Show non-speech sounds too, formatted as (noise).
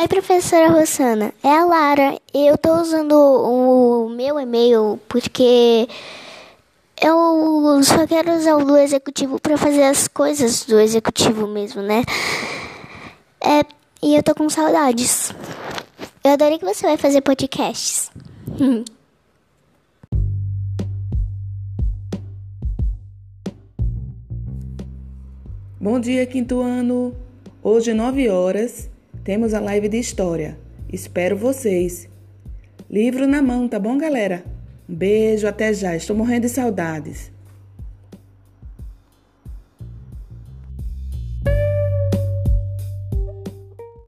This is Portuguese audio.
Oi, professora Rosana. É a Lara. Eu tô usando o meu e-mail porque eu só quero usar o do executivo para fazer as coisas do executivo mesmo, né? É, e eu tô com saudades. Eu adorei que você vai fazer podcasts. (laughs) Bom dia, quinto ano. Hoje, 9 horas, temos a live de história. Espero vocês. Livro na mão, tá bom, galera? Um beijo, até já. Estou morrendo de saudades.